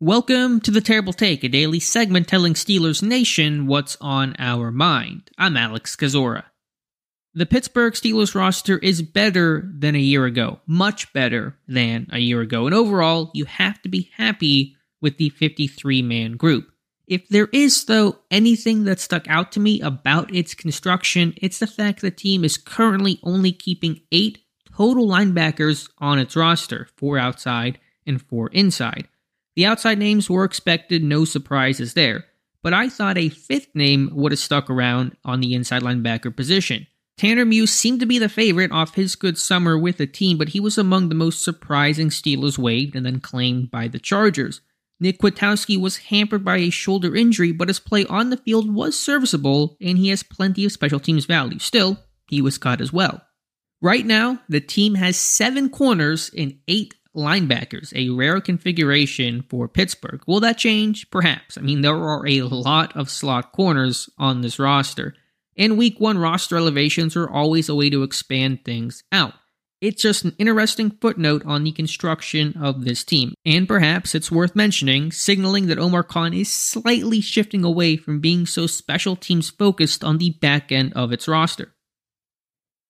Welcome to the Terrible Take, a daily segment telling Steelers Nation what's on our mind. I'm Alex Kozora. The Pittsburgh Steelers roster is better than a year ago, much better than a year ago, and overall, you have to be happy with the 53 man group. If there is, though, anything that stuck out to me about its construction, it's the fact the team is currently only keeping eight total linebackers on its roster four outside and four inside. The outside names were expected, no surprises there, but I thought a fifth name would have stuck around on the inside linebacker position. Tanner Muse seemed to be the favorite off his good summer with the team, but he was among the most surprising Steelers waived and then claimed by the Chargers. Nick Kwiatkowski was hampered by a shoulder injury, but his play on the field was serviceable and he has plenty of special teams value. Still, he was cut as well. Right now, the team has seven corners and eight linebackers, a rare configuration for Pittsburgh. Will that change? Perhaps. I mean, there are a lot of slot corners on this roster. And week one roster elevations are always a way to expand things out. It's just an interesting footnote on the construction of this team. And perhaps it's worth mentioning, signaling that Omar Khan is slightly shifting away from being so special teams focused on the back end of its roster.